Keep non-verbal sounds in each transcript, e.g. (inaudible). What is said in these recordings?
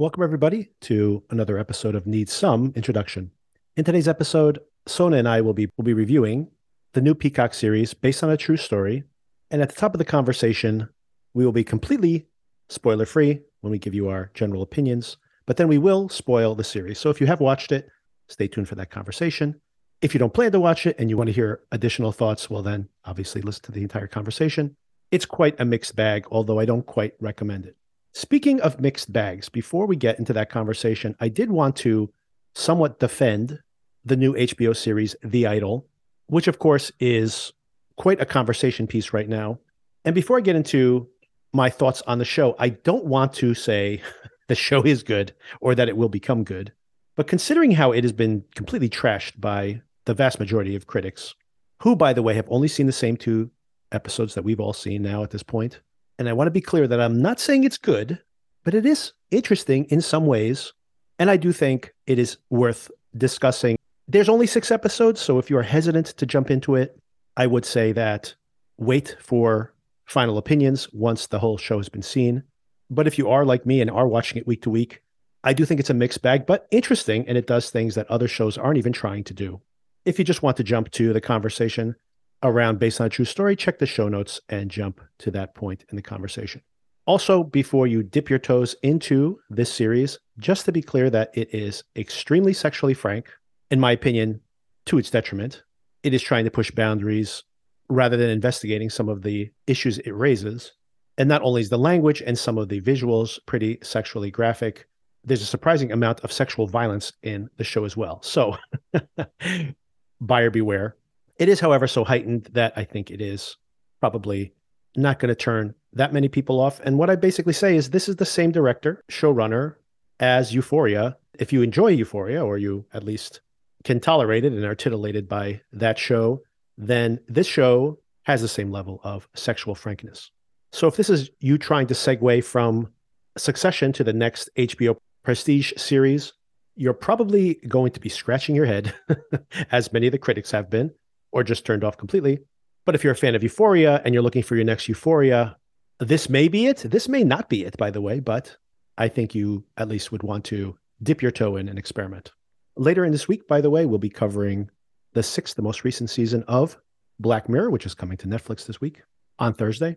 Welcome, everybody, to another episode of Needs Some Introduction. In today's episode, Sona and I will be, will be reviewing the new Peacock series based on a true story. And at the top of the conversation, we will be completely spoiler free when we give you our general opinions, but then we will spoil the series. So if you have watched it, stay tuned for that conversation. If you don't plan to watch it and you want to hear additional thoughts, well, then obviously listen to the entire conversation. It's quite a mixed bag, although I don't quite recommend it. Speaking of mixed bags, before we get into that conversation, I did want to somewhat defend the new HBO series, The Idol, which of course is quite a conversation piece right now. And before I get into my thoughts on the show, I don't want to say (laughs) the show is good or that it will become good. But considering how it has been completely trashed by the vast majority of critics, who, by the way, have only seen the same two episodes that we've all seen now at this point, and I want to be clear that I'm not saying it's good, but it is interesting in some ways. And I do think it is worth discussing. There's only six episodes. So if you are hesitant to jump into it, I would say that wait for final opinions once the whole show has been seen. But if you are like me and are watching it week to week, I do think it's a mixed bag, but interesting. And it does things that other shows aren't even trying to do. If you just want to jump to the conversation, around based on a true story, check the show notes and jump to that point in the conversation. Also, before you dip your toes into this series, just to be clear that it is extremely sexually frank, in my opinion, to its detriment. It is trying to push boundaries rather than investigating some of the issues it raises. And not only is the language and some of the visuals pretty sexually graphic, there's a surprising amount of sexual violence in the show as well. So, (laughs) buyer beware. It is, however, so heightened that I think it is probably not going to turn that many people off. And what I basically say is this is the same director, showrunner as Euphoria. If you enjoy Euphoria, or you at least can tolerate it and are titillated by that show, then this show has the same level of sexual frankness. So if this is you trying to segue from Succession to the next HBO Prestige series, you're probably going to be scratching your head, (laughs) as many of the critics have been, or just turned off completely. But if you're a fan of Euphoria and you're looking for your next Euphoria, this may be it. This may not be it, by the way, but I think you at least would want to dip your toe in and experiment. Later in this week, by the way, we'll be covering the sixth, the most recent season of Black Mirror, which is coming to Netflix this week on Thursday.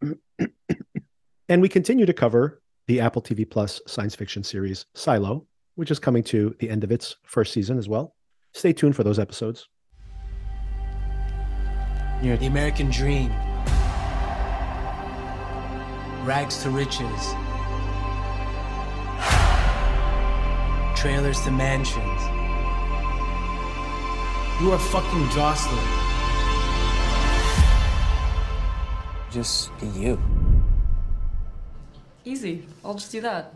(clears throat) and we continue to cover the Apple TV Plus science fiction series Silo, which is coming to the end of its first season as well. Stay tuned for those episodes. You're the American dream. Rags to riches. Trailers to mansions. You are fucking Jocelyn. Just be you. Easy. I'll just do that.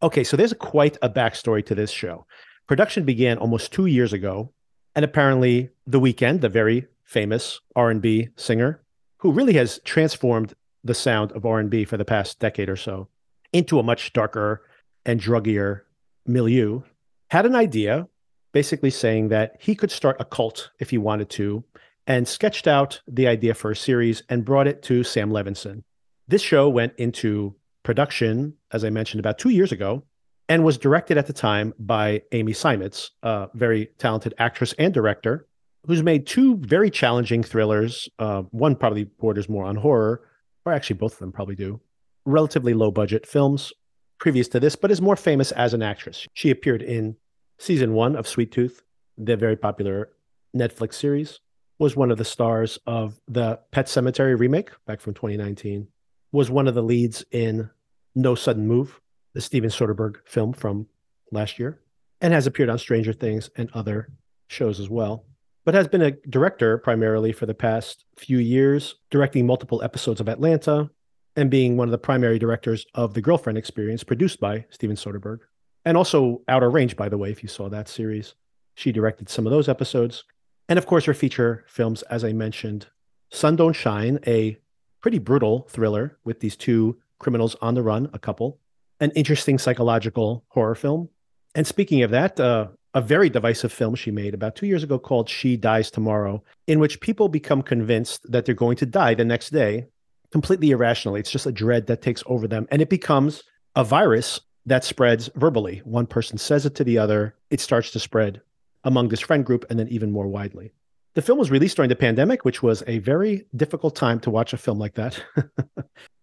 Okay, so there's quite a backstory to this show. Production began almost two years ago, and apparently, The Weeknd, the very famous R&B singer, who really has transformed the sound of R&B for the past decade or so into a much darker and druggier milieu, had an idea, basically saying that he could start a cult if he wanted to, and sketched out the idea for a series and brought it to Sam Levinson. This show went into production, as I mentioned, about two years ago, and was directed at the time by Amy Seimetz, a very talented actress and director, who's made two very challenging thrillers. Uh, one probably borders more on horror, or actually both of them probably do. Relatively low budget films previous to this, but is more famous as an actress. She appeared in season one of Sweet Tooth, the very popular Netflix series, was one of the stars of the Pet Sematary remake back from 2019, was one of the leads in No Sudden Move, the Steven Soderbergh film from last year, and has appeared on Stranger Things and other shows as well. But has been a director primarily for the past few years, directing multiple episodes of Atlanta and being one of the primary directors of The Girlfriend Experience, produced by Steven Soderbergh. And also Outer Range, by the way, if you saw that series. She directed some of those episodes. And of course, her feature films, as I mentioned, Sun Don't Shine, a pretty brutal thriller with these two criminals on the run, a couple, an interesting psychological horror film. And speaking of that, uh, a very divisive film she made about two years ago called She Dies Tomorrow, in which people become convinced that they're going to die the next day completely irrationally. It's just a dread that takes over them. And it becomes a virus that spreads verbally. One person says it to the other, it starts to spread among this friend group and then even more widely. The film was released during the pandemic, which was a very difficult time to watch a film like that. (laughs)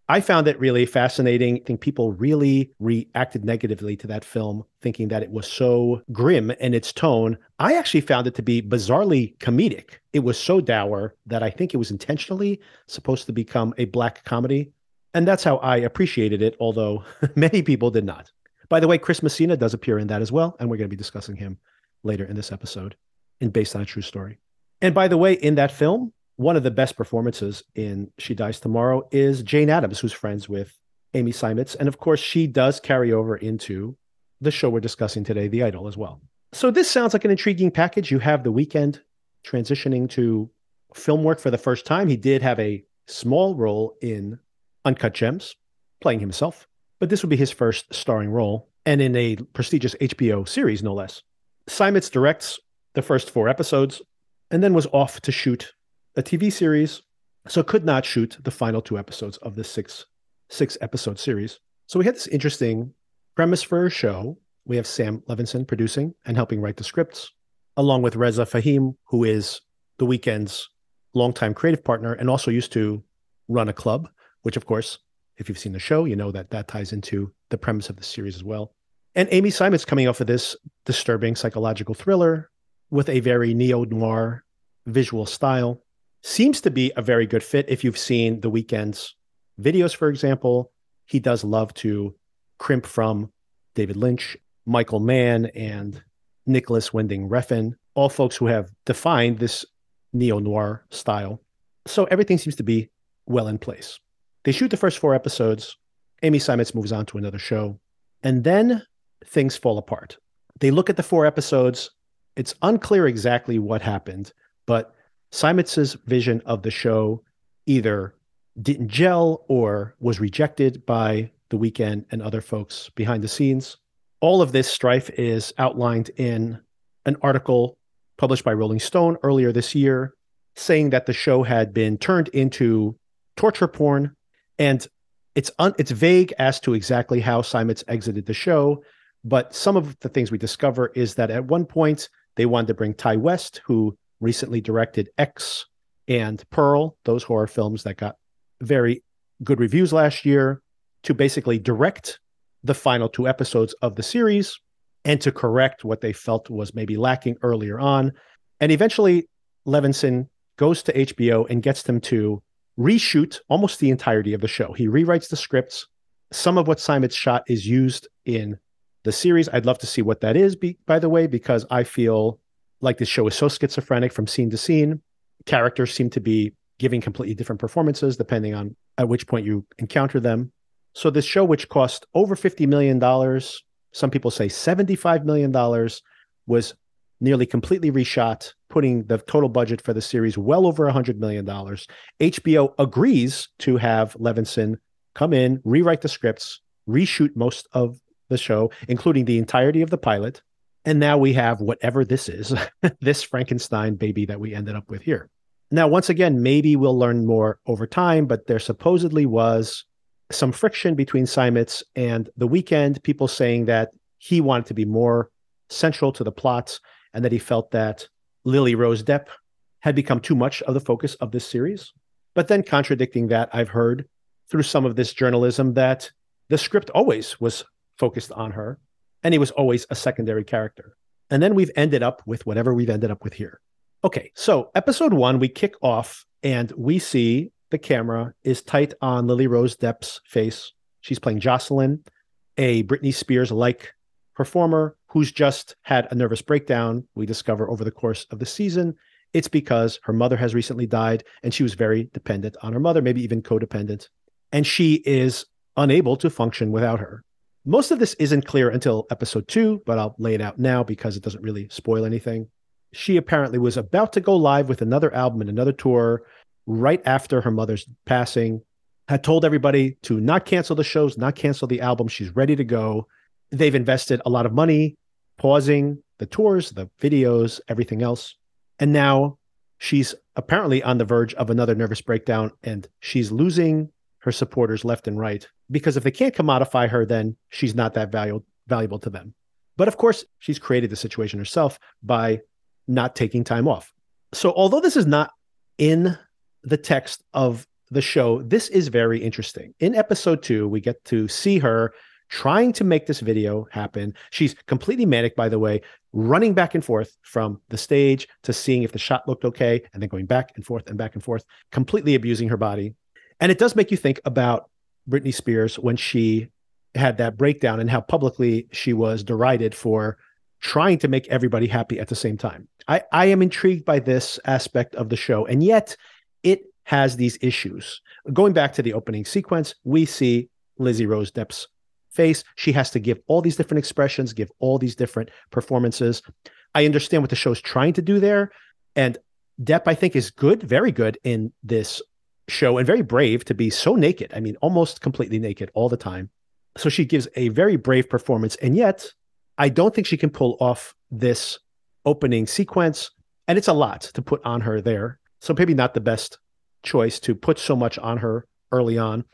I found it really fascinating. I think people really reacted negatively to that film, thinking that it was so grim in its tone. I actually found it to be bizarrely comedic. It was so dour that I think it was intentionally supposed to become a black comedy. And that's how I appreciated it, although (laughs) many people did not. By the way, Chris Messina does appear in that as well. And we're going to be discussing him later in this episode and based on a true story. And by the way, in that film, one of the best performances in She Dies Tomorrow is Jane Adams, who's friends with Amy Seimetz. And of course, she does carry over into the show we're discussing today, The Idol, as well. So this sounds like an intriguing package. You have the Weeknd transitioning to film work for the first time. He did have a small role in Uncut Gems, playing himself, but this would be his first starring role and in a prestigious HBO series, no less. Seimetz directs the first four episodes and then was off to shoot a TV series, so could not shoot the final two episodes of this six six episode series. So we had this interesting premise for a show. We have Sam Levinson producing and helping write the scripts, along with Reza Fahim, who is the Weeknd's longtime creative partner and also used to run a club, which of course, if you've seen the show, you know that that ties into the premise of the series as well. And Amy Seimetz coming off of this disturbing psychological thriller with a very neo noir visual style seems to be a very good fit if you've seen the Weeknd's videos, for example. He does love to crimp from David Lynch, Michael Mann, and Nicolas Winding Refn, all folks who have defined this neo noir style. So everything seems to be well in place. They shoot the first four episodes. Amy Seimetz moves on to another show. And then things fall apart. They look at the four episodes. It's unclear exactly what happened, but Seimetz's vision of the show either didn't gel or was rejected by the Weeknd and other folks behind the scenes. All of this strife is outlined in an article published by Rolling Stone earlier this year, saying that the show had been turned into torture porn, and it's un- it's vague as to exactly how Seimetz exited the show. But some of the things we discover is that at one point they wanted to bring Ti West, who recently directed X and Pearl, those horror films that got very good reviews last year, to basically direct the final two episodes of the series and to correct what they felt was maybe lacking earlier on. And eventually, Levinson goes to HBO and gets them to reshoot almost the entirety of the show. He rewrites the scripts. Some of what Seimetz shot is used in the series. I'd love to see what that is, be, by the way, because I feel like this show is so schizophrenic from scene to scene. Characters seem to be giving completely different performances depending on at which point you encounter them. So this show, which cost over $50 million, some people say $75 million, was nearly completely reshot, putting the total budget for the series well over $100 million. HBO agrees to have Levinson come in, rewrite the scripts, reshoot most of the show, including the entirety of the pilot, and now we have whatever this is, (laughs) this Frankenstein baby that we ended up with here. Now, once again, maybe we'll learn more over time, but there supposedly was some friction between Seimetz and The Weeknd, people saying that he wanted to be more central to the plots and that he felt that Lily Rose Depp had become too much of the focus of this series. But then contradicting that, I've heard through some of this journalism that the script always was focused on her and he was always a secondary character. And then we've ended up with whatever we've ended up with here. Okay, so episode one, we kick off and we see the camera is tight on Lily Rose Depp's face. She's playing Jocelyn, a Britney Spears like performer who's just had a nervous breakdown. We discover over the course of the season. It's because her mother has recently died and she was very dependent on her mother, maybe even codependent. And she is unable to function without her. Most of this isn't clear until episode two, but I'll lay it out now because it doesn't really spoil anything. She apparently was about to go live with another album and another tour right after her mother's passing, had told everybody to not cancel the shows, not cancel the album. She's ready to go. They've invested a lot of money pausing the tours, the videos, everything else. And now she's apparently on the verge of another nervous breakdown and she's losing her supporters left and right because if they can't commodify her, then she's not that valuable valuable to them. But of course, she's created the situation herself by not taking time off. So although this is not in the text of the show, this is very interesting. In episode two, we get to see her trying to make this video happen. She's completely manic, by the way, running back and forth from the stage to seeing if the shot looked okay, and then going back and forth and back and forth, completely abusing her body. And it does make you think about Britney Spears when she had that breakdown and how publicly she was derided for trying to make everybody happy at the same time. I, I am intrigued by this aspect of the show, and yet it has these issues. Going back to the opening sequence, we see Lizzie Rose Depp's face. She has to give all these different expressions, give all these different performances. I understand what the show's trying to do there. And Depp, I think, is good, very good in this show and very brave to be so naked. I mean, almost completely naked all the time. So she gives a very brave performance. And yet, I don't think she can pull off this opening sequence. And it's a lot to put on her there. So maybe not the best choice to put so much on her early on.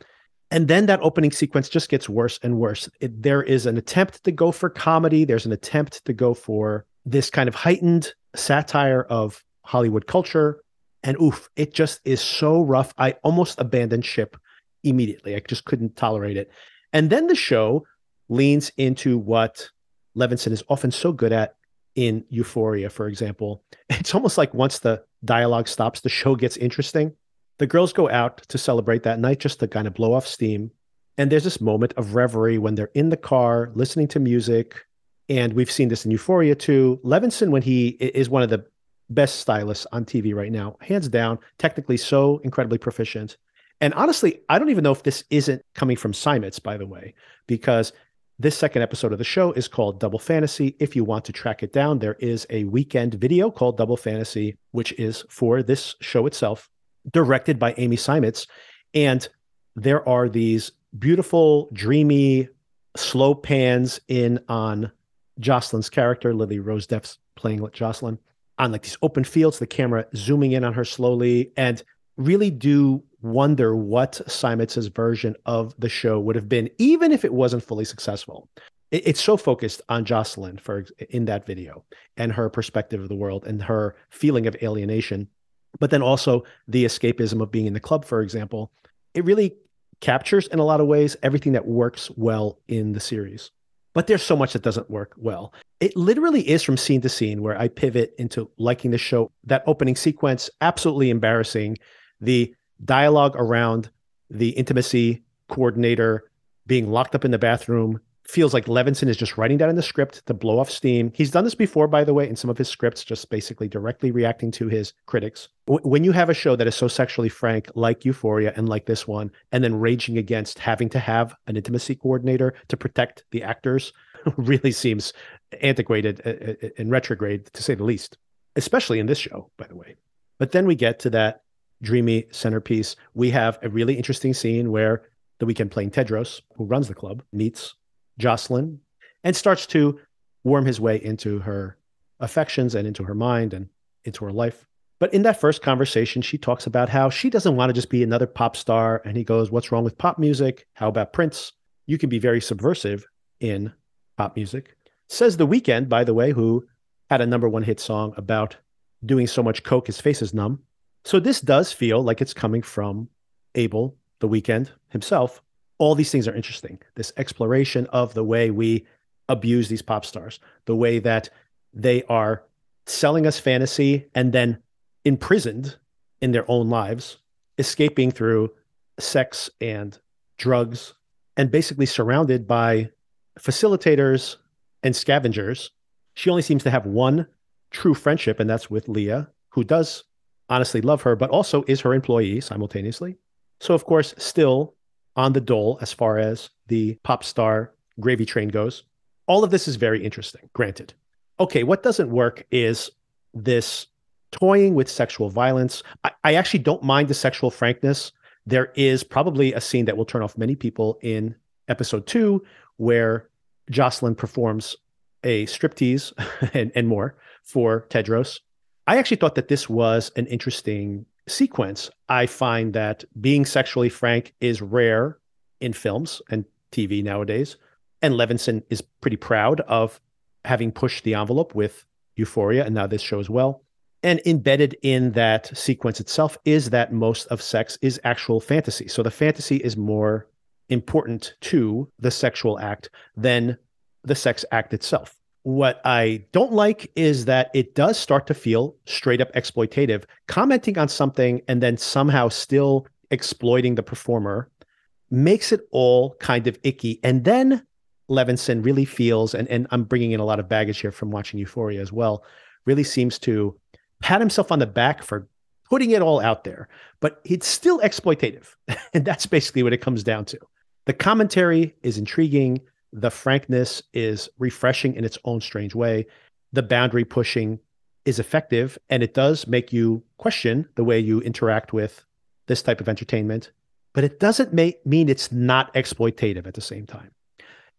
And then that opening sequence just gets worse and worse. It, there is an attempt to go for comedy, there's an attempt to go for this kind of heightened satire of Hollywood culture. And oof, it just is so rough. I almost abandoned ship immediately. I just couldn't tolerate it. And then the show leans into what Levinson is often so good at in Euphoria, for example. (laughs) It's almost like once the dialogue stops, the show gets interesting. The girls go out to celebrate that night just to kind of blow off steam. And there's this moment of reverie when they're in the car listening to music. And we've seen this in Euphoria too. Levinson, when he is one of the best stylists on TV right now, hands down, technically so incredibly proficient. And honestly, I don't even know if this isn't coming from Seimetz, by the way, because this second episode of the show is called Double Fantasy. If you want to track it down, there is a Weeknd video called Double Fantasy, which is for this show itself directed by Amy Seimetz. And there are these beautiful, dreamy, slow pans in on Jocelyn's character, Lily Rose Depp's playing with Jocelyn, on like these open fields, the camera zooming in on her slowly, and really do wonder what Seimetz's version of the show would have been, even if it wasn't fully successful. It, it's so focused on Jocelyn for in that video and her perspective of the world and her feeling of alienation but then also the escapism of being in the club, for example, it really captures in a lot of ways everything that works well in the series. But there's so much that doesn't work well. It literally is from scene to scene where I pivot into liking the show. That opening sequence, absolutely embarrassing. The dialogue around the intimacy coordinator being locked up in the bathroom, feels like Levinson is just writing that in the script to blow off steam. He's done this before, by the way, in some of his scripts, just basically directly reacting to his critics. When you have a show that is so sexually frank, like Euphoria and like this one, and then raging against having to have an intimacy coordinator to protect the actors, (laughs) really seems antiquated uh, uh, and retrograde, to say the least, especially in this show, by the way. But then we get to that dreamy centerpiece. We have a really interesting scene where the Weeknd playing Tedros, who runs the club, meets Jocelyn and starts to worm his way into her affections and into her mind and into her life. But in that first conversation, she talks about how she doesn't want to just be another pop star. And he goes, What's wrong with pop music? How about Prince? You can be very subversive in pop music. Says The Weeknd, by the way, who had a number one hit song about doing so much coke his face is numb. So this does feel like it's coming from Abel, The Weeknd himself, all these things are interesting. This exploration of the way we abuse these pop stars, the way that they are selling us fantasy and then imprisoned in their own lives, escaping through sex and drugs, and basically surrounded by facilitators and scavengers. She only seems to have one true friendship, and that's with Leah, who does honestly love her, but also is her employee simultaneously. So, of course, still on the dole as far as the pop star gravy train goes. All of this is very interesting, granted. Okay, what doesn't work is this toying with sexual violence. I, I actually don't mind the sexual frankness. There is probably a scene that will turn off many people in episode two where Jocelyn performs a striptease (laughs) and, and more for Tedros. I actually thought that this was an interesting sequence. I find that being sexually frank is rare in films and TV nowadays. And Levinson is pretty proud of having pushed the envelope with Euphoria and now this show as well. And embedded in that sequence itself is that most of sex is actual fantasy. So the fantasy is more important to the sexual act than the sex act itself. What I don't like is that it does start to feel straight up exploitative, commenting on something and then somehow still exploiting the performer makes it all kind of icky. And then Levinson really feels, and, and I'm bringing in a lot of baggage here from watching Euphoria as well, really seems to pat himself on the back for putting it all out there, but it's still exploitative. (laughs) and that's basically what it comes down to. The commentary is intriguing. The frankness is refreshing in its own strange way. The boundary pushing is effective, and it does make you question the way you interact with this type of entertainment, but it doesn't make, mean it's not exploitative at the same time.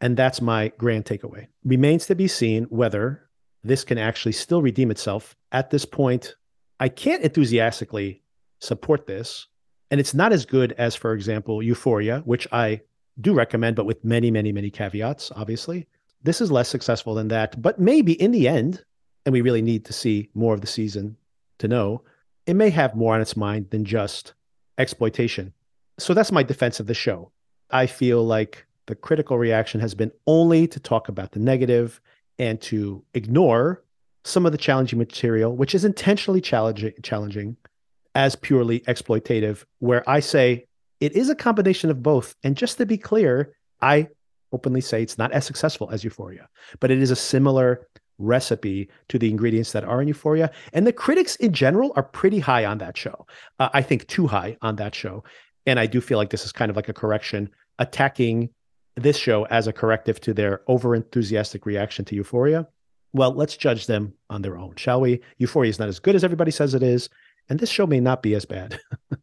And that's my grand takeaway. Remains to be seen whether this can actually still redeem itself. At this point, I can't enthusiastically support this. And it's not as good as, for example, Euphoria, which I do recommend, but with many, many, many caveats, obviously. This is less successful than that. But maybe in the end, and we really need to see more of the season to know, it may have more on its mind than just exploitation. So that's my defense of the show. I feel like the critical reaction has been only to talk about the negative and to ignore some of the challenging material, which is intentionally challenging, challenging as purely exploitative, where I say it is a combination of both. And just to be clear, I openly say it's not as successful as Euphoria, but it is a similar recipe to the ingredients that are in Euphoria. And the critics in general are pretty high on that show. Uh, I think too high on that show. And I do feel like this is kind of like a correction attacking this show as a corrective to their over enthusiastic reaction to Euphoria. Well, let's judge them on their own, shall we? Euphoria is not as good as everybody says it is, and this show may not be as bad.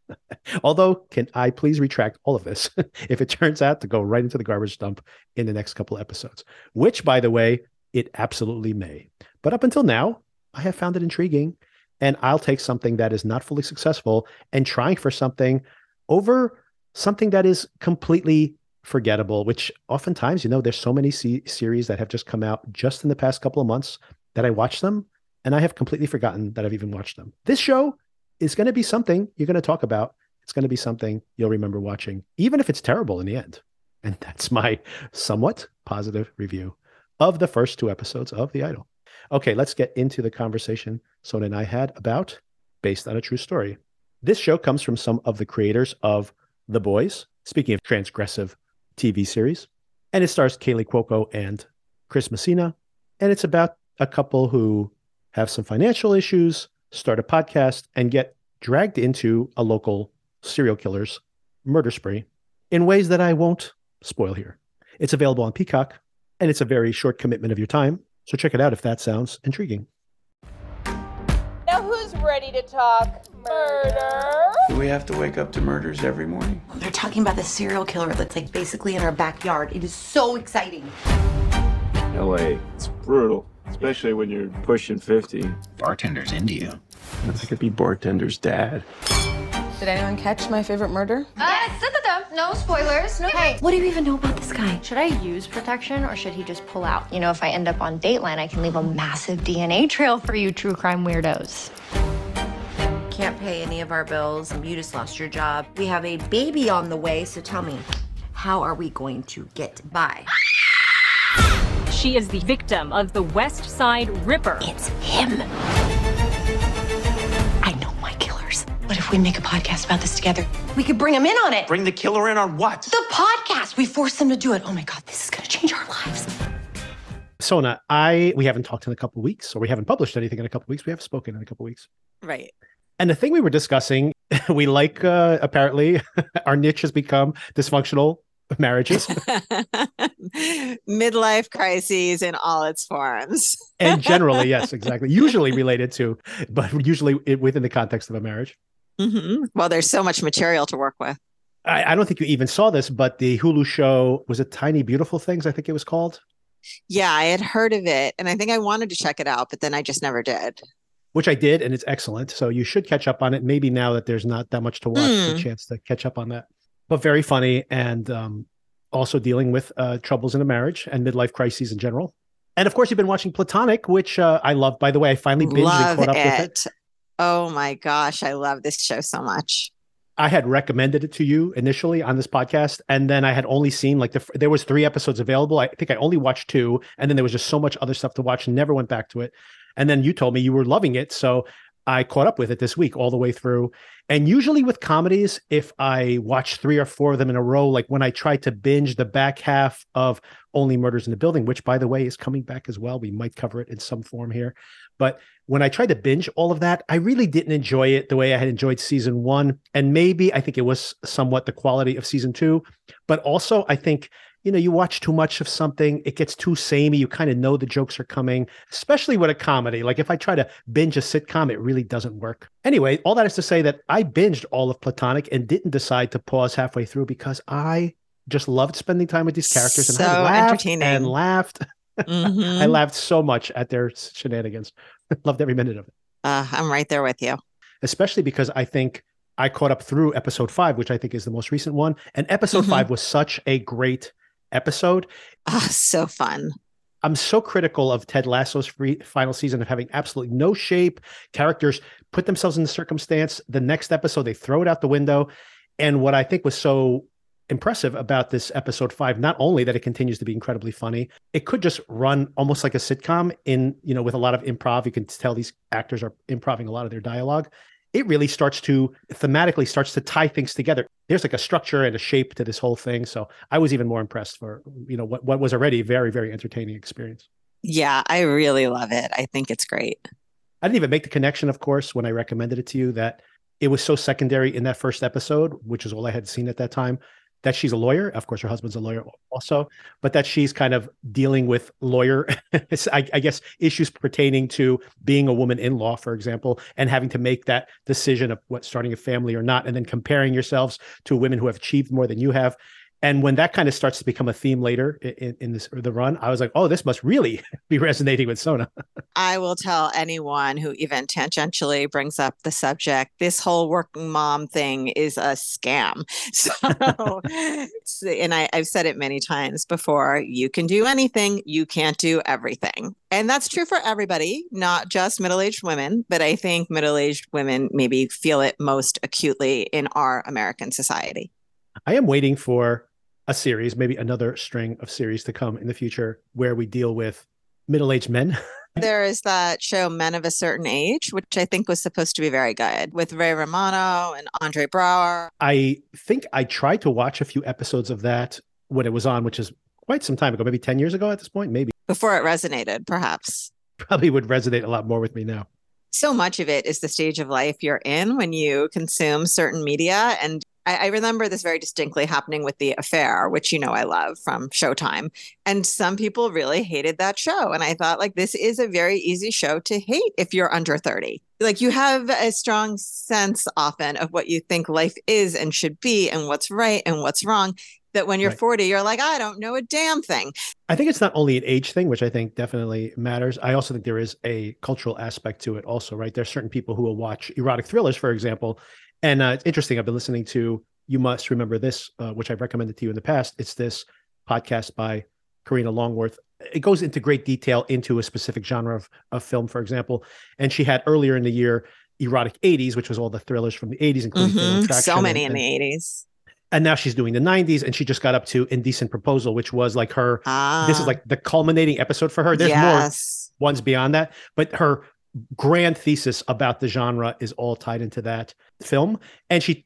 (laughs) Although, can I please retract all of this (laughs) if it turns out to go right into the garbage dump in the next couple episodes, which, by the way, it absolutely may. But up until now, I have found it intriguing, and I'll take something that is not fully successful and trying for something over something that is completely forgettable, which oftentimes, you know, there's so many c- series that have just come out just in the past couple of months that I watch them and I have completely forgotten that I've even watched them. This show is going to be something you're going to talk about. It's going to be something you'll remember watching, even if it's terrible in the end. And (laughs) that's my somewhat positive review of the first two episodes of The Idol. Okay, let's get into the conversation Sona and I had about based on a true story. This show comes from some of the creators of The Boys, speaking of transgressive TV series, and it stars Kaley Cuoco and Chris Messina. And it's about a couple who have some financial issues, start a podcast, and get dragged into a local serial killer's murder spree in ways that I won't spoil here. It's available on Peacock, and it's a very short commitment of your time. So check it out if that sounds intriguing. Now, who's ready to talk murder? Do we have to wake up to murders every morning? They're talking about the serial killer that's like basically in our backyard. It is so exciting. LA, it's brutal, especially when you're pushing 50. Bartender's into you. I could be bartender's dad. Did anyone catch my favorite murder? Uh, da, da, da. no spoilers. No. Hey, what do you even know about this guy? Should I use protection or should he just pull out? You know, if I end up on Dateline, I can leave a massive DNA trail for you true crime weirdos. Can't pay any of our bills. You just lost your job. We have a baby on the way, so tell me, how are we going to get by? She is the victim of the West Side Ripper. It's him. I know my killers. What if we make a podcast about this together? We could bring him in on it. Bring the killer in on what? The podcast. We force them to do it. Oh my God, this is going to change our lives. Sona, I we haven't talked in a couple weeks, or we haven't published anything in a couple weeks. We have spoken in a couple weeks. Right. And the thing we were discussing, (laughs) we like uh, apparently (laughs) our niche has become dysfunctional (laughs) marriages (laughs) Midlife crises in all its forms. (laughs) and generally, yes, exactly. Usually related to, but usually within the context of a marriage. hmm Well, there's so much material to work with. I, I don't think you even saw this, but the Hulu show was it Tiny Beautiful Things? I think it was called. Yeah, I had heard of it and I think I wanted to check it out, but then I just never did. which I did, and it's excellent. So you should catch up on it. Maybe now that there's not that much to watch, Hmm. a chance to catch up on that. But very funny, and um, also dealing with uh, troubles in a marriage and midlife crises in general. And of course, you've been watching Platonic, which uh, I love. By the way, I finally binged and Love caught up it. with it. Oh my gosh, I love this show so much. I had recommended it to you initially on this podcast, and then I had only seen like the there was three episodes available. I think I only watched two, and then there was just so much other stuff to watch, and never went back to it. And then you told me you were loving it, so I caught up with it this week all the way through. And usually with comedies, if I watch three or four of them in a row, like when I tried to binge the back half of Only Murders in the Building, which by the way is coming back as well, we might cover it in some form here. But when I tried to binge all of that, I really didn't enjoy it the way I had enjoyed season one. And maybe I think it was somewhat the quality of season two. But also, I think, you know, you watch too much of something, it gets too samey. You kind of know the jokes are coming, especially with a comedy. Like if I try to binge a sitcom, it really doesn't work. Anyway, all that is to say that I binged all of Platonic and didn't decide to pause halfway through because I just loved spending time with these characters and I laughed entertaining. and laughed. (laughs) I Mhm. laughed so much at their shenanigans. (laughs) Loved every minute of it, Uh, I'm right there with you. especially because I think I caught up through episode five, which I think is the most recent one. And episode Mhm. five was such a great episode. Ah, so fun. I'm so critical of Ted Lasso's free, final season of having absolutely no shape. Characters put themselves in the circumstance. The next episode, they throw it out the window. And what I think was so impressive about this episode five, not only that it continues to be incredibly funny, it could just run almost like a sitcom in, you know, with a lot of improv. You can tell these actors are improving a lot of their dialogue. It really starts to thematically starts to tie things together. There's like a structure and a shape to this whole thing. So I was even more impressed for, you know, what, what was already a very, very entertaining experience. Yeah, I really love it. I think it's great. I didn't even make the connection, of course, when I recommended it to you that it was so secondary in that first episode, which is all I had seen at that time, that she's a lawyer. Of course, her husband's a lawyer also, but that she's kind of dealing with lawyer, (laughs) I, I guess, issues pertaining to being a woman in law, for example, and having to make that decision of what starting a family or not, and then comparing yourselves to women who have achieved more than you have. And when that kind of starts to become a theme later in, in this or the run, I was like, oh, this must really (laughs) be resonating with Sona. (laughs) I will tell anyone who even tangentially brings up the subject, this whole working mom thing is a scam. (laughs) So, and I, I've said it many times before you can do anything, you can't do everything. And that's true for everybody, not just middle aged women, but I think middle aged women maybe feel it most acutely in our American society. I am waiting for a series, maybe another string of series to come in the future where we deal with middle aged men. (laughs) There is that show Men of a Certain Age, which I think was supposed to be very good with Ray Romano and Andre Braugher. I think I tried to watch a few episodes of that when it was on, which is quite some time ago, maybe 10 years ago at this point, maybe. Before it resonated, perhaps. Probably would resonate a lot more with me now. So much of it is the stage of life you're in when you consume certain media. And I, I remember this very distinctly happening with The Affair, which you know I love from Showtime. And some people really hated that show. And I thought, like, this is a very easy show to hate if you're under 30. Like, you have a strong sense often of what you think life is and should be and what's right and what's wrong. That when you're Right. 40, you're like, I don't know a damn thing. I think it's not only an age thing, which I think definitely matters. I also think there is a cultural aspect to it, also, right? There's certain people who will watch erotic thrillers, for example. And uh, it's interesting. I've been listening to You Must Remember This, uh, which I've recommended to you in the past. It's this podcast by Karina Longworth. It goes into great detail into a specific genre of, of film, for example. And she had earlier in the year Erotic 80s, which was all the thrillers from the 80s, including Mhm. So many and- in the 80s. and now she's doing the 90s and she just got up to indecent proposal which was like her Ah, this is like the culminating episode for her there's yes. more ones beyond that but her grand thesis about the genre is all tied into that film. And she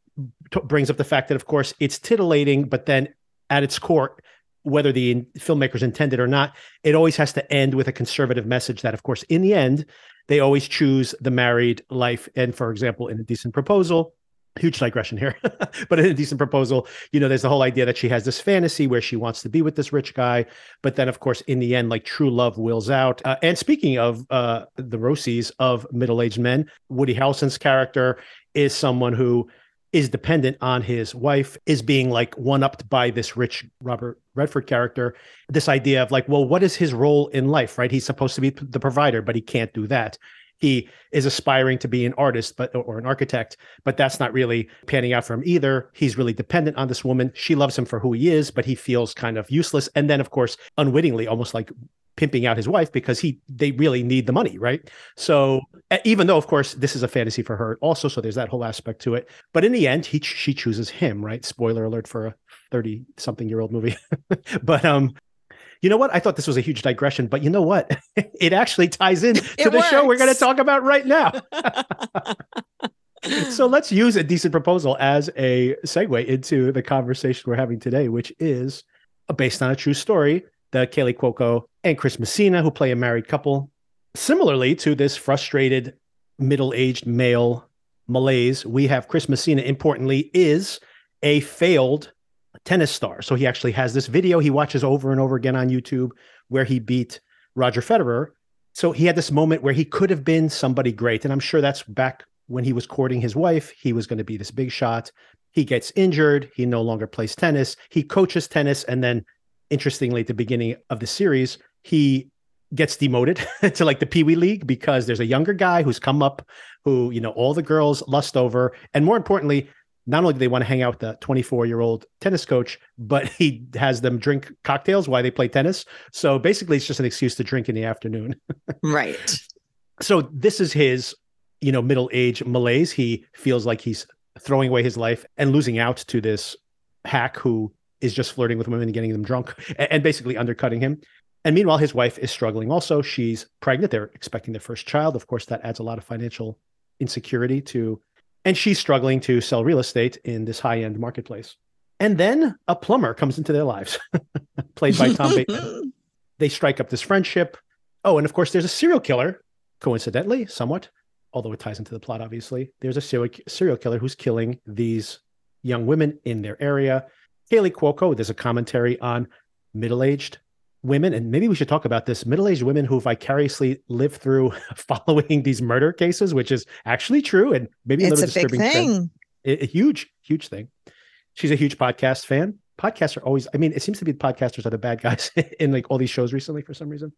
t- brings up the fact that of course it's titillating but then at its core whether the filmmakers intended or not it always has to end with a conservative message that of course in the end they always choose the married life. And for example in Indecent Proposal huge digression here (laughs) but in Indecent Proposal you know there's the whole idea that she has this fantasy where she wants to be with this rich guy but then of course in the end like true love wills out uh, and speaking of uh the rosies of middle-aged men woody harrelson's character is someone who is dependent on his wife, is being like one upped by this rich Robert Redford character. This idea of like, well, what is his role in life, right? He's supposed to be the provider, but he can't do that. He is aspiring to be an artist, but or an architect, but that's not really panning out for him either. He's really dependent on this woman. She loves him for who he is, but he feels kind of useless. And then, of course, unwittingly, almost like pimping out his wife because he they really need the money right so even though of course this is a fantasy for her also so there's that whole aspect to it but in the end he she chooses him right spoiler alert for a 30 something year old movie (laughs) but um you know what? I thought this was a huge digression but you know what? (laughs) It actually ties in (laughs) to It the show we're going to talk about right now. (laughs) So let's use Indecent Proposal as a segue into the conversation we're having today which is based on a true story the Kaley Cuoco and Chris Messina, who play a married couple. Similarly to this frustrated middle aged male malaise, we have Chris Messina, importantly, is a failed tennis star. So he actually has this video he watches over and over again on YouTube where he beat Roger Federer. So he had this moment where he could have been somebody great. And I'm sure that's back when he was courting his wife. He was going to be this big shot. He gets injured. He no longer plays tennis. He coaches tennis and then interestingly at the beginning of the series he gets demoted (laughs) to like the pee wee league because there's a younger guy who's come up who you know all the girls lust over and more importantly not only do they want to hang out with the 24 year old tennis coach but he has them drink cocktails while they play tennis. So basically it's just an excuse to drink in the afternoon. (laughs) Right. so this is his you know middle age malaise. He feels like he's throwing away his life and losing out to this hack who is just flirting with women and getting them drunk and, and basically undercutting him. And meanwhile his wife is struggling also. She's pregnant. They're expecting their first child. Of course that adds a lot of financial insecurity to and she's struggling to sell real estate in this high-end marketplace. And then a plumber comes into their lives (laughs) played by tom bateman. (laughs) They strike up this friendship. Oh and of course there's a serial killer coincidentally somewhat although it ties into the plot obviously. There's a serial, serial killer who's killing these young women in their area. Kaley Cuoco, there's a commentary on middle-aged women, and maybe we should talk about this middle-aged women who vicariously live through (laughs) following these murder cases, which is actually true and maybe a It's little a disturbing. thing. A, a huge, huge thing. She's a huge podcast fan. Podcasts are always, I mean, it seems to be the podcasters are the bad guys (laughs) in like all these shows recently for some reason.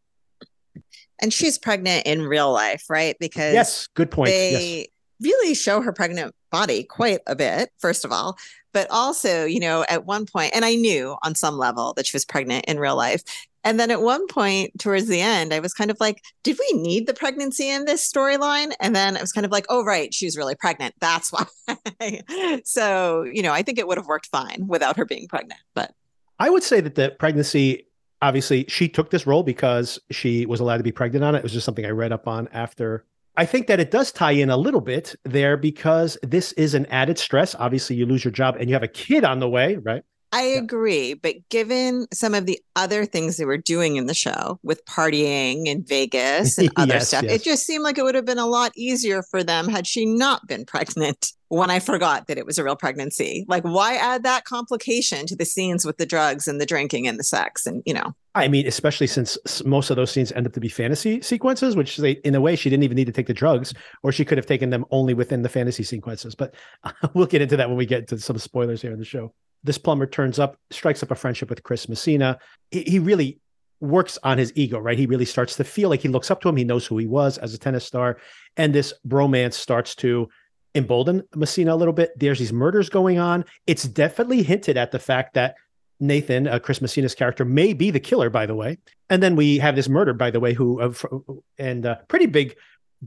And she's pregnant in real life, right? Because Yes, good point. they Yes. really show her pregnant body quite a bit, first of all. But also, you know, at one point, and I knew on some level that she was pregnant in real life. And then at one point towards the end, I was kind of like, did we need the pregnancy in this storyline? And then I was kind of like, oh, right, she's really pregnant. That's (laughs) why. so, you know, I think it would have worked fine without her being pregnant. But I would say that the pregnancy, obviously, she took this role because she was allowed to be pregnant on it. It was just something I read up on after. I think that it does tie in a little bit there because this is an added stress. Obviously, you lose your job and you have a kid on the way, right? I agree, but given some of the other things they were doing in the show with partying in Vegas and (laughs) other Yes, stuff, yes. it just seemed like it would have been a lot easier for them had she not been pregnant when I forgot that it was a real pregnancy. Like, why add that complication to the scenes with the drugs and the drinking and the sex? And, you know, I mean, especially since most of those scenes end up to be fantasy sequences, which they, in a way, she didn't even need to take the drugs, or she could have taken them only within the fantasy sequences. But (laughs) we'll get into that when we get to some spoilers here in the show. This plumber turns up, strikes up a friendship with Chris Messina. He, he really works on his ego, right? He really starts to feel like he looks up to him. He knows who he was as a tennis star. And this bromance starts to embolden Messina a little bit. There's these murders going on. It's definitely hinted at the fact that Nathan, uh, Chris Messina's character, may be the killer, by the way. And then we have this murder, by the way, who uh, and uh, pretty big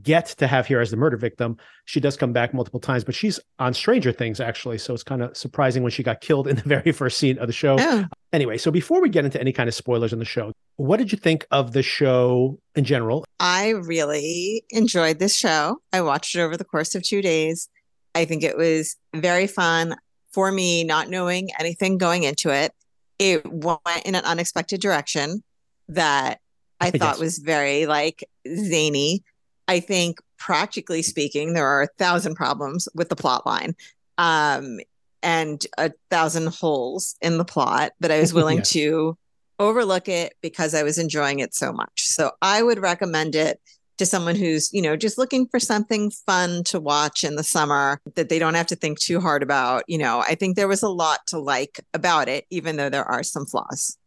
get to have here as the murder victim. She does come back multiple times, but she's on Stranger Things actually, so it's kind of surprising when she got killed in the (laughs) very first scene of the show. Oh. Anyway, so before we get into any kind of spoilers on the show, what did you think of the show in general? I really enjoyed this show. I watched it over the course of two days. I think it was very fun for me, not knowing anything going into it. It went in an unexpected direction that I thought Yes. was very like zany. I think, practically speaking, there are a thousand problems with the plot line. Um, and a thousand holes in the plot, but I was (laughs) willing Yes. to overlook it because I was enjoying it so much. So I would recommend it to someone who's, you know, just looking for something fun to watch in the summer that they don't have to think too hard about. You know, I think there was a lot to like about it, even though there are some flaws.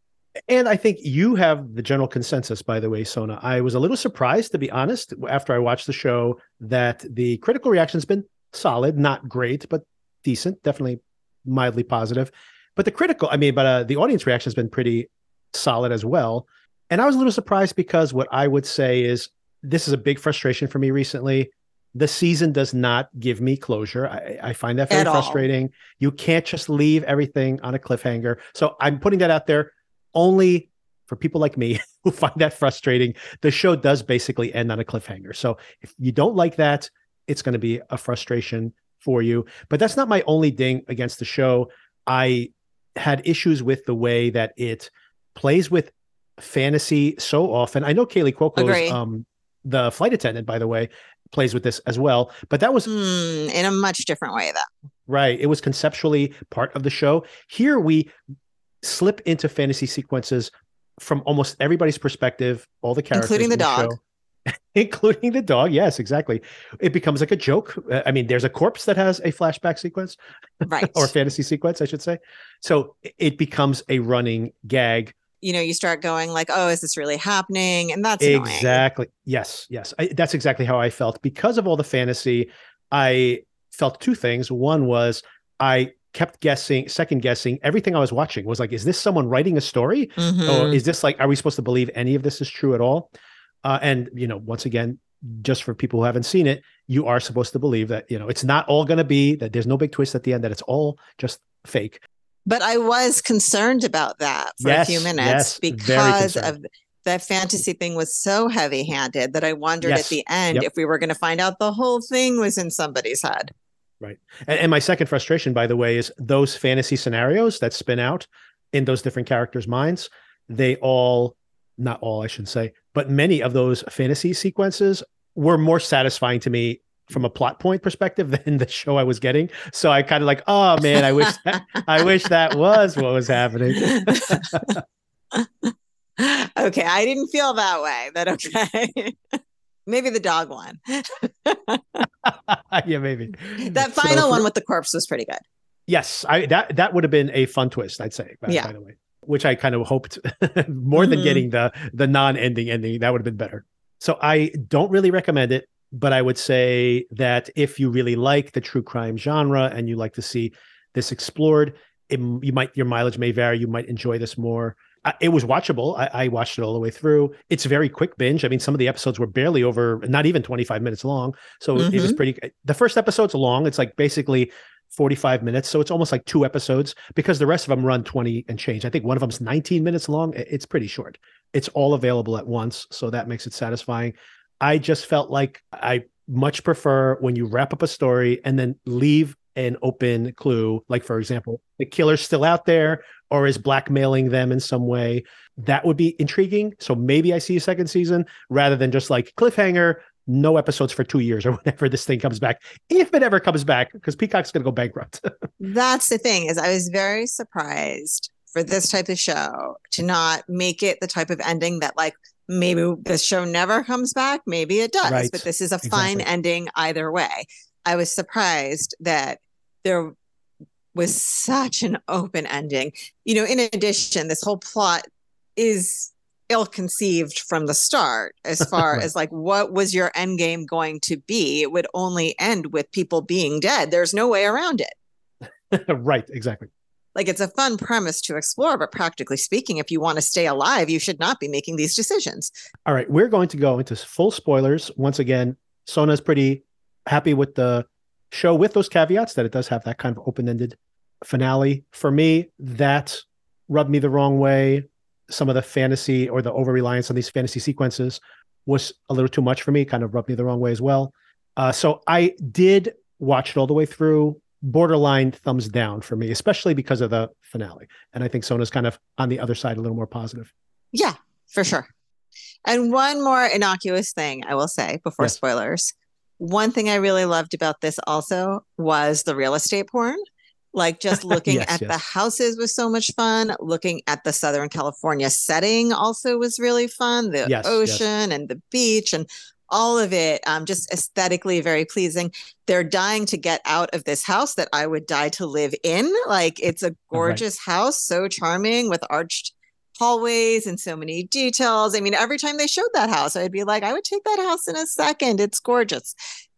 And I think you have the general consensus, by the way, Sona. I was a little surprised, to be honest, after I watched the show, that the critical reaction has been solid, not great, but decent, definitely mildly positive. But the critical, I mean, but uh, the audience reaction has been pretty solid as well. And I was a little surprised because what I would say is this is a big frustration for me recently. The season does not give me closure. I, I find that very At all. frustrating. You can't just leave everything on a cliffhanger. So I'm putting that out there only for people like me (laughs) who find that frustrating. The show does basically end on a cliffhanger. So if you don't like that, it's going to be a frustration for you. But that's not my only ding against the show. I had issues with the way that it plays with fantasy so often. I know Kaley Cuoco is um, the flight attendant, by the way, plays with this as well. But that was Hmm, in a much different way, though. Right. It was conceptually part of the show. Here we slip into fantasy sequences from almost everybody's perspective, all the characters, Including the in dog. show. (laughs) including the dog. Yes, exactly. It becomes like a joke. Uh, I mean, there's a corpse that has a flashback sequence Right. (laughs) or fantasy sequence, I should say. So it- becomes a running gag. you know, you start going like, oh, is this really happening? And that's annoying. Exactly. Yes. Yes. I, that's exactly how I felt because of all the fantasy. I felt two things. One was I kept guessing, second guessing everything I was watching was like, is this someone writing a story? Or Mhm. is this like, are we supposed to believe any of this is true at all? Uh, and, you know, once again, just for people who haven't seen it, you are supposed to believe that, you know, it's not all going to be that there's no big twist at the end, that it's all just fake. But I was concerned about that for Yes, a few minutes yes, because of that fantasy thing was so heavy handed that I wondered Yes, at the end yep. if we were going to find out the whole thing was in somebody's head. Right. And, and my second frustration, by the way, is those fantasy scenarios that spin out in those different characters' minds. They all, not all, I should say, but many of those fantasy sequences were more satisfying to me from a plot point perspective (laughs) than the show I was getting. So I kind of like, oh man, I wish that, I wish that was what was happening. (laughs) (laughs) okay, I didn't feel that way, but okay. Maybe the dog one. (laughs) (laughs) yeah, maybe That final for- one with the corpse was pretty good. Yes, I that that would have been a fun twist, I'd say. By, Yeah. by the way, which I kind of hoped (laughs) more than Mhm. getting the the non-ending ending. That would have been better. So I don't really recommend it, but I would say that if you really like the true crime genre and you like to see this explored, it, you might your mileage may vary. You might enjoy this more. It was watchable. I, I watched it all the way through. It's a very quick binge. I mean, some of the episodes were barely over, not even 25 minutes long. So it was Mhm. pretty. The first episode's long. It's like basically 45 minutes. So it's almost like two episodes because the rest of them run 20 and change. I think one of them's 19 minutes long. It's pretty short. It's all available at once. So that makes it satisfying. I just felt like I much prefer when you wrap up a story and then leave an open clue. Like, for example, the killer's still out there or is blackmailing them in some way. That would be intriguing. So maybe I see a second season rather than just like cliffhanger, no episodes for two years or (laughs) whenever this thing comes back, if it ever comes back, because Peacock's going to go bankrupt. (laughs) That's the thing is I was very surprised for this type of show to not make it the type of ending that like maybe the show never comes back, maybe it does, Right. but this is a fine Exactly. ending either way. I was surprised that there was such an open ending. You know, in addition, this whole plot is ill conceived from the start as (laughs) far as like what was your end game going to be? It would only end with people being dead. There's no way around it (laughs) right, exactly. like it's a fun premise to explore but practically speaking if you want to stay alive you should not be making these decisions All right, we're going to go into full spoilers. Once again, Sona's pretty happy with the show with those caveats that it does have that kind of open-ended finale. For me, that rubbed me the wrong way. Some of the fantasy or the over-reliance on these fantasy sequences was a little too much for me, kind of rubbed me the wrong way as well. Uh, so I did watch it all the way through. Borderline thumbs down for me, especially because of the finale. And I think Sona's kind of on the other side, a little more positive. yeah for sure and one more innocuous thing i will say before Yes. spoilers one thing i really loved about this also was the real estate porn like just (laughs) looking Yes, at the houses was so much fun looking at the southern california setting also was really fun the Yes, yes. ocean and the beach and all of it um, just aesthetically very pleasing. They're dying to get out of this house that I would die to live in. Like it's a gorgeous right. house, so charming with arched hallways and so many details. I mean, every time they showed that house, I'd be like, I would take that house in a second. It's gorgeous.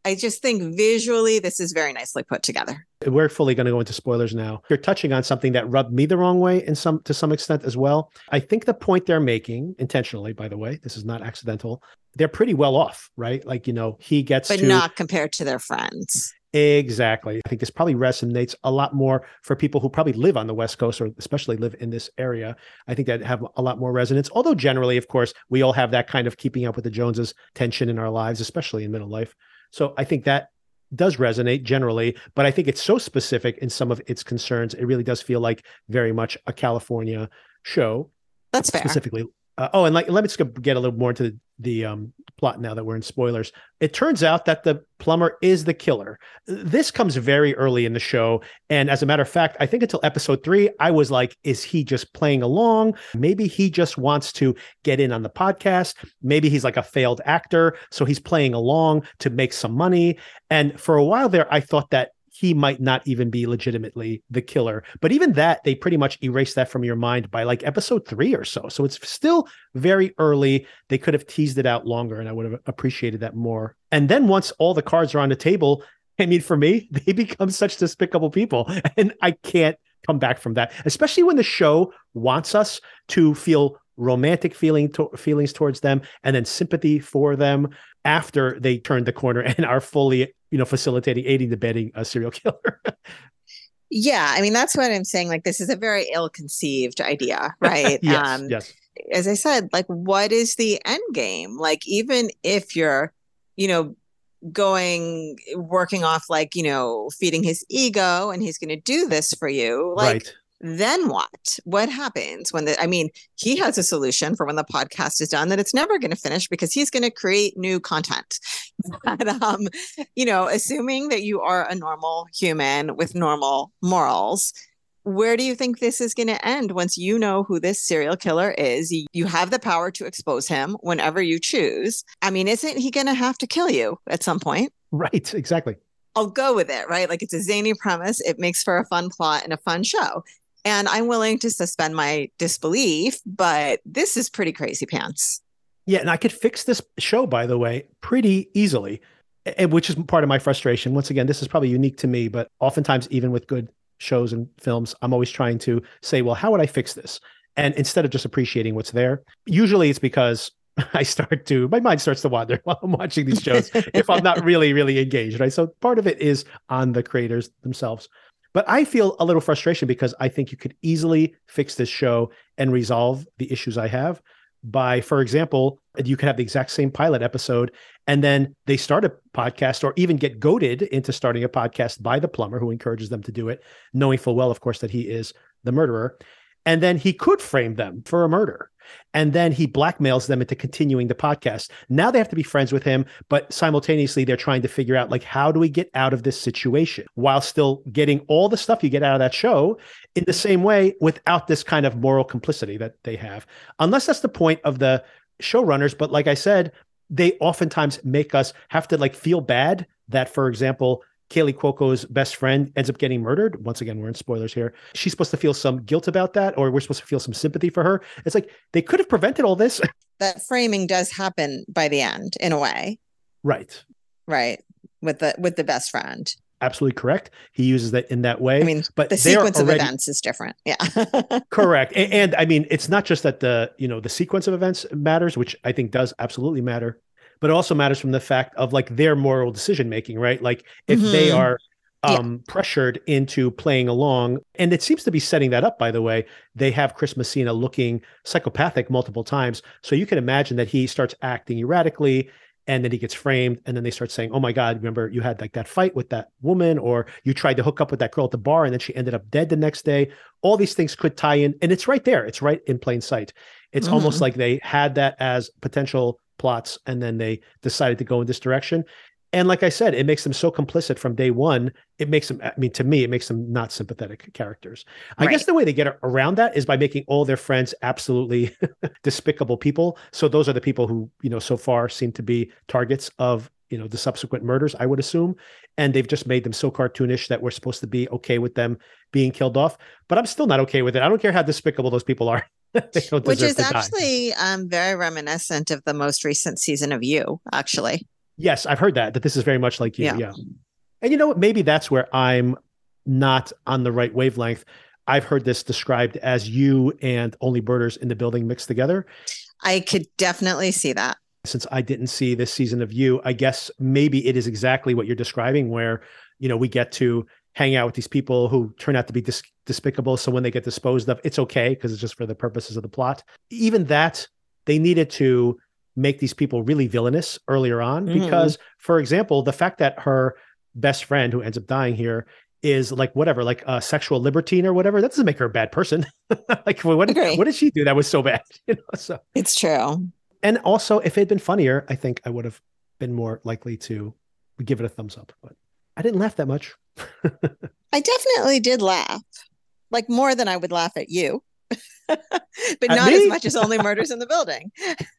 I just think visually, this is very nicely put together. We're fully going to go into spoilers now. You're touching on something that rubbed me the wrong way in some to some extent as well. I think the point they're making intentionally, by the way, this is not accidental. They're pretty well off, right? Like you know, he gets, but to, not compared to their friends. Exactly. I think this probably resonates a lot more for people who probably live on the West Coast or especially live in this area. I think that have a lot more resonance. Although generally, of course, we all have that kind of keeping up with the Joneses tension in our lives, especially in middle life. So I think that does resonate generally, but I think it's so specific in some of its concerns. It really does feel like very much a California show. That's fair. Specifically, uh, oh, and like let me just get a little more into the, the um, plot now that we're in spoilers. It turns out that the plumber is the killer. This comes very early in the show. And as a matter of fact, I think until episode three, I was like, is he just playing along? Maybe he just wants to get in on the podcast. Maybe he's like a failed actor. So he's playing along to make some money. And for a while there, I thought that he might not even be legitimately the killer. But even that, they pretty much erase that from your mind by like episode three or so. So it's still very early. They could have teased it out longer, and I would have appreciated that more. And then once all the cards are on the table, (laughs) I mean, for me, (laughs) they become such despicable people, (laughs) and I can't come back from that. Especially when the show wants us to feel romantic feeling to- feelings towards them and then sympathy for them after they turn the corner and are fully you know facilitating aiding the bedding a serial (laughs) killer. Yeah i mean that's what i'm saying like this is a very ill-conceived idea (laughs) right? Yes, um yes. as i said like what is the end game? Like even if you're you know going working off like you know feeding his ego and he's going to do this for you like right then what? What happens when the, I mean, he has a solution for when the podcast is done that it's never going to finish because he's going to create new content. (laughs) but, um, you know, assuming that you are a normal human with normal morals, where do you think this is going to end once you know who this serial killer is? You have the power to expose him whenever you choose. I mean, isn't he going to have to kill you at some point? Right, exactly. I'll go with it, right? Like it's a zany premise. It makes for a fun plot and a fun show and I'm willing to suspend my disbelief, but this is pretty crazy pants. Yeah, and I could fix this show, by the way, pretty easily, which is part of my frustration. Once again, this is probably unique to me, but oftentimes, even with good shows and films, I'm always trying to say, well, how would I fix this? And instead of just appreciating what's there, usually it's because (laughs) I start to, my mind starts to wander (laughs) while I'm watching these shows if I'm not really, really engaged, right? So part of it is on the creators themselves. But I feel a little frustration because I think you could easily fix this show and resolve the issues I have by, for example, you could have the exact same pilot episode and then they start a podcast or even get goaded into starting a podcast by the plumber who encourages them to do it, knowing full well, of course, that he is the murderer. And then he could frame them for a murder and then he blackmails them into continuing the podcast. Now they have to be friends with him, but simultaneously they're trying to figure out like how do we get out of this situation while still getting all the stuff you get out of that show in the same way without this kind of moral complicity that they have. Unless that's the point of the showrunners, but like I said, they oftentimes make us have to like feel bad that for example Kaley Cuoco's best friend ends up getting murdered. Once again, we're in spoilers here. She's supposed to feel some guilt about that, or we're supposed to feel some sympathy for her. It's like they could have prevented all this. (laughs) That framing does happen by the end, in a way. Right. Right. With the with the best friend. Absolutely correct. He uses that in that way. I mean, but the sequence already... of events is different. Yeah. (laughs) correct. And, and I mean, it's not just that the you know the sequence of events matters, which I think does absolutely matter but it also matters from the fact of like their moral decision making, right? Like if mm-hmm. they are um, yeah. pressured into playing along. And it seems to be setting that up, by the way. They have Chris Messina looking psychopathic multiple times. So you can imagine that he starts acting erratically and then he gets framed. And then they start saying, Oh my God, remember you had like that fight with that woman, or you tried to hook up with that girl at the bar and then she ended up dead the next day. All these things could tie in. And it's right there, it's right in plain sight. It's mm-hmm. almost like they had that as potential plots and then they decided to go in this direction And like I said, it makes them so complicit from day one. It makes them, I mean, to me, it makes them not sympathetic characters. I guess the way they get around that is by making all their friends absolutely (laughs) despicable people. So those are the people who, you know, so far seem to be targets of, you know, the subsequent murders, I would assume. And they've just made them so cartoonish that we're supposed to be okay with them being killed off. But I'm still not okay with it. I don't care how despicable those people are. (laughs) Which is actually um, very reminiscent of the most recent season of You, actually. Yes, I've heard that, that this is very much like you. Yeah. Yeah. And you know what? Maybe that's where I'm not on the right wavelength. I've heard this described as you and only murders in the building mixed together. I could definitely see that. Since I didn't see this season of you, I guess maybe it is exactly what you're describing, where, you know, we get to hang out with these people who turn out to be dis- despicable. So when they get disposed of, it's okay because it's just for the purposes of the plot. Even that, they needed to make these people really villainous earlier on Mhm. because, for example, the fact that her best friend who ends up dying here is like whatever, like a sexual libertine or whatever, that doesn't make her a bad person. (laughs) like what, what did she do that was so bad? (laughs) You know, so It's true. and also if it had been funnier, I think I would have been more likely to give it a thumbs up. But I didn't laugh that much. I definitely did laugh, like more than I would laugh at you, (laughs) but At not as much as only murders in the building.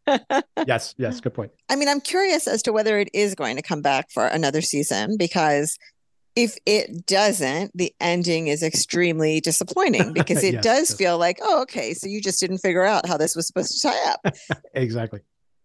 (laughs) yes, yes, good point. I mean, I'm curious as to whether it is going to come back for another season because if it doesn't, the ending is extremely disappointing (laughs) because it Yes, does yes. feel like, oh, okay, so you just didn't figure out how this was supposed to tie up. Exactly.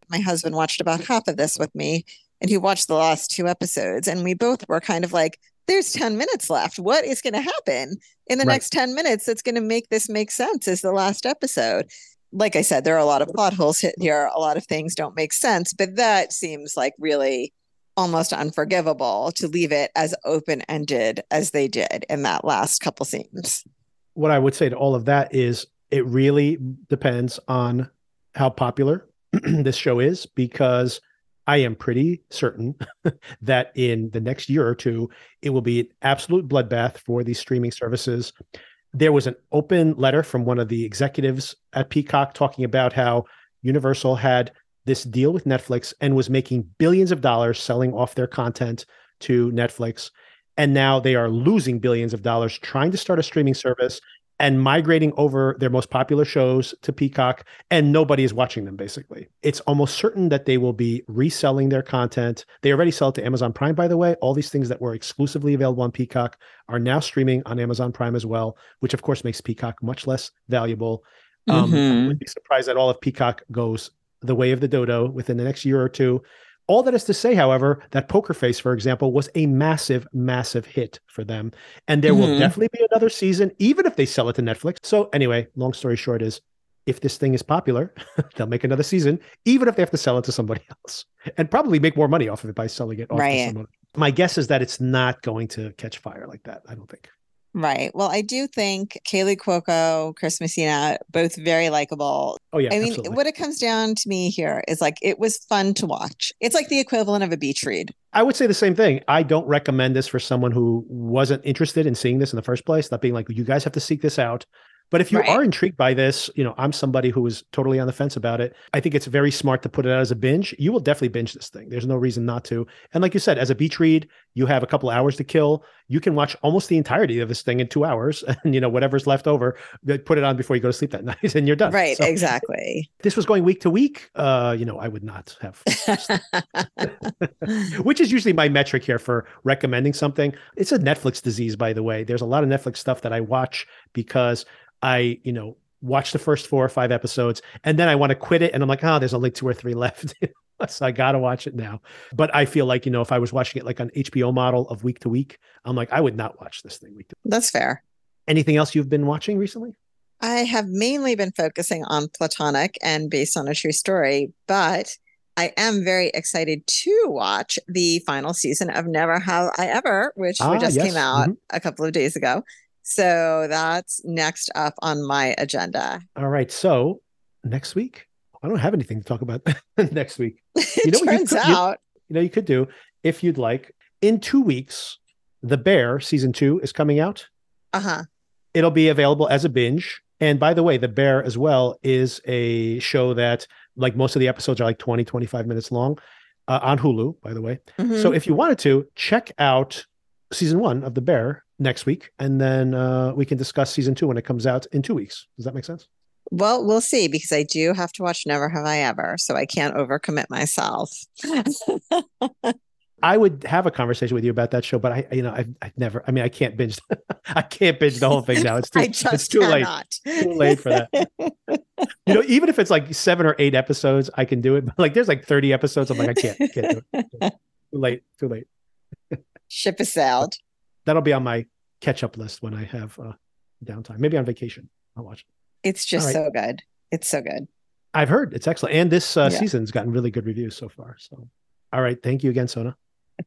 My husband watched about half of this with me and he watched the last two episodes, and we both were kind of like, there's 10 minutes left. What is going to happen in the Right. next 10 minutes that's going to make this make sense? Is the last episode. Like I said, there are a lot of plot holes hit here. A lot of things don't make sense, but that seems like really almost unforgivable to leave it as open ended as they did in that last couple scenes. What I would say to all of that is it really depends on how popular (clears throat) this show is because I am pretty certain (laughs) that in the next year or two, it will be an absolute bloodbath for these streaming services. There was an open letter from one of the executives at Peacock talking about how Universal had this deal with Netflix and was making billions of dollars selling off their content to Netflix. And now they are losing billions of dollars trying to start a streaming service and migrating over their most popular shows to Peacock, and nobody is watching them basically. It's almost certain that they will be reselling their content. They already sell it to Amazon Prime, by the way. All these things that were exclusively available on Peacock are now streaming on Amazon Prime as well, which of course makes Peacock much less valuable. Um, I Mhm. wouldn't be surprised at all if Peacock goes the way of the dodo within the next year or two. All that is to say, however, that Poker Face, for example, was a massive, massive hit for them. And there will Mhm. definitely be another season, even if they sell it to Netflix. So, anyway, long story short is if this thing is popular, (laughs) they'll make another season, even if they have to sell it to somebody (laughs) else and probably make more money off of it by selling it off to Right. someone. My guess is that it's not going to catch fire like that. I don't think. Right. Well, I do think Kaley Cuoco, Chris Messina, both very likable. Oh, yeah. I mean, absolutely. what it comes down to me here is like it was fun to watch. It's like the equivalent of a beach read. I would say the same thing. I don't recommend this for someone who wasn't interested in seeing this in the first place, not being like, you guys have to seek this out. But if you Right. are intrigued by this, you know, I'm somebody who is totally on the fence about it. I think it's very smart to put it out as a binge. You will definitely binge this thing. There's no reason not to. And like you said, as a beach read, you have a couple hours to kill. You can watch almost the entirety of this thing in two hours, (laughs) and you know whatever's left over, put it on before you go to sleep that (laughs) night, and you're done. Right. So, Exactly. if (laughs) this was going week to week, uh, you know, I would not have which is usually my metric here for recommending something. It's a Netflix disease, by the way. There's a lot of Netflix stuff that I watch because I, you know, watch the first four or five episodes and then I want to quit it. And I'm like, oh, there's only two or three (laughs) left. (laughs) so I got to watch it now. But I feel like, you know, if I was watching it like on HBO model of week to week, I'm like, I would not watch this thing week to week. That's fair. Anything else you've been watching recently? I have mainly been focusing on Platonic and based on a true story, but I am very excited to watch the final season of Never Have I Ever, which Ah, just yes. came out Mhm. a couple of days ago. So that's next up on my agenda. All right. So next week, I don't have anything to talk about (laughs) next week. (laughs) It know you turns could- you- out. you know you could do if you'd like in two weeks the bear season two is coming out Uh-huh. it'll be available as a binge and by the way the bear as well is a show that like most of the episodes are like 20 25 minutes long uh, on Hulu, by the way. Mhm. So if you wanted to check out season one of The Bear next week, and then uh, we can discuss season two when it comes out in two weeks. Does that make sense? Well, we'll see because I do have to watch Never Have I Ever, so I can't overcommit myself. (laughs) I would have a conversation with you about that show, but I, you know, I've, I've never. I mean, I can't binge. (laughs) I can't binge the whole thing now. It's too. (laughs) I it's too late. Too late for that. You know, even if it's like seven or eight episodes, I can do it. But like, there's like thirty episodes. I'm like, I can't. Can't do it. Too late. Too late. Ship has sailed. That'll be on my catch-up list when I have uh, downtime. Maybe on vacation. I'll watch it. It's just right. so good. It's so good. I've heard it's excellent, and this uh, Yeah. season's gotten really good reviews so far. So, all right, thank you again, Sona.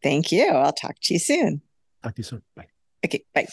Thank you. I'll talk to you soon. Talk to you soon. Bye. Okay, bye.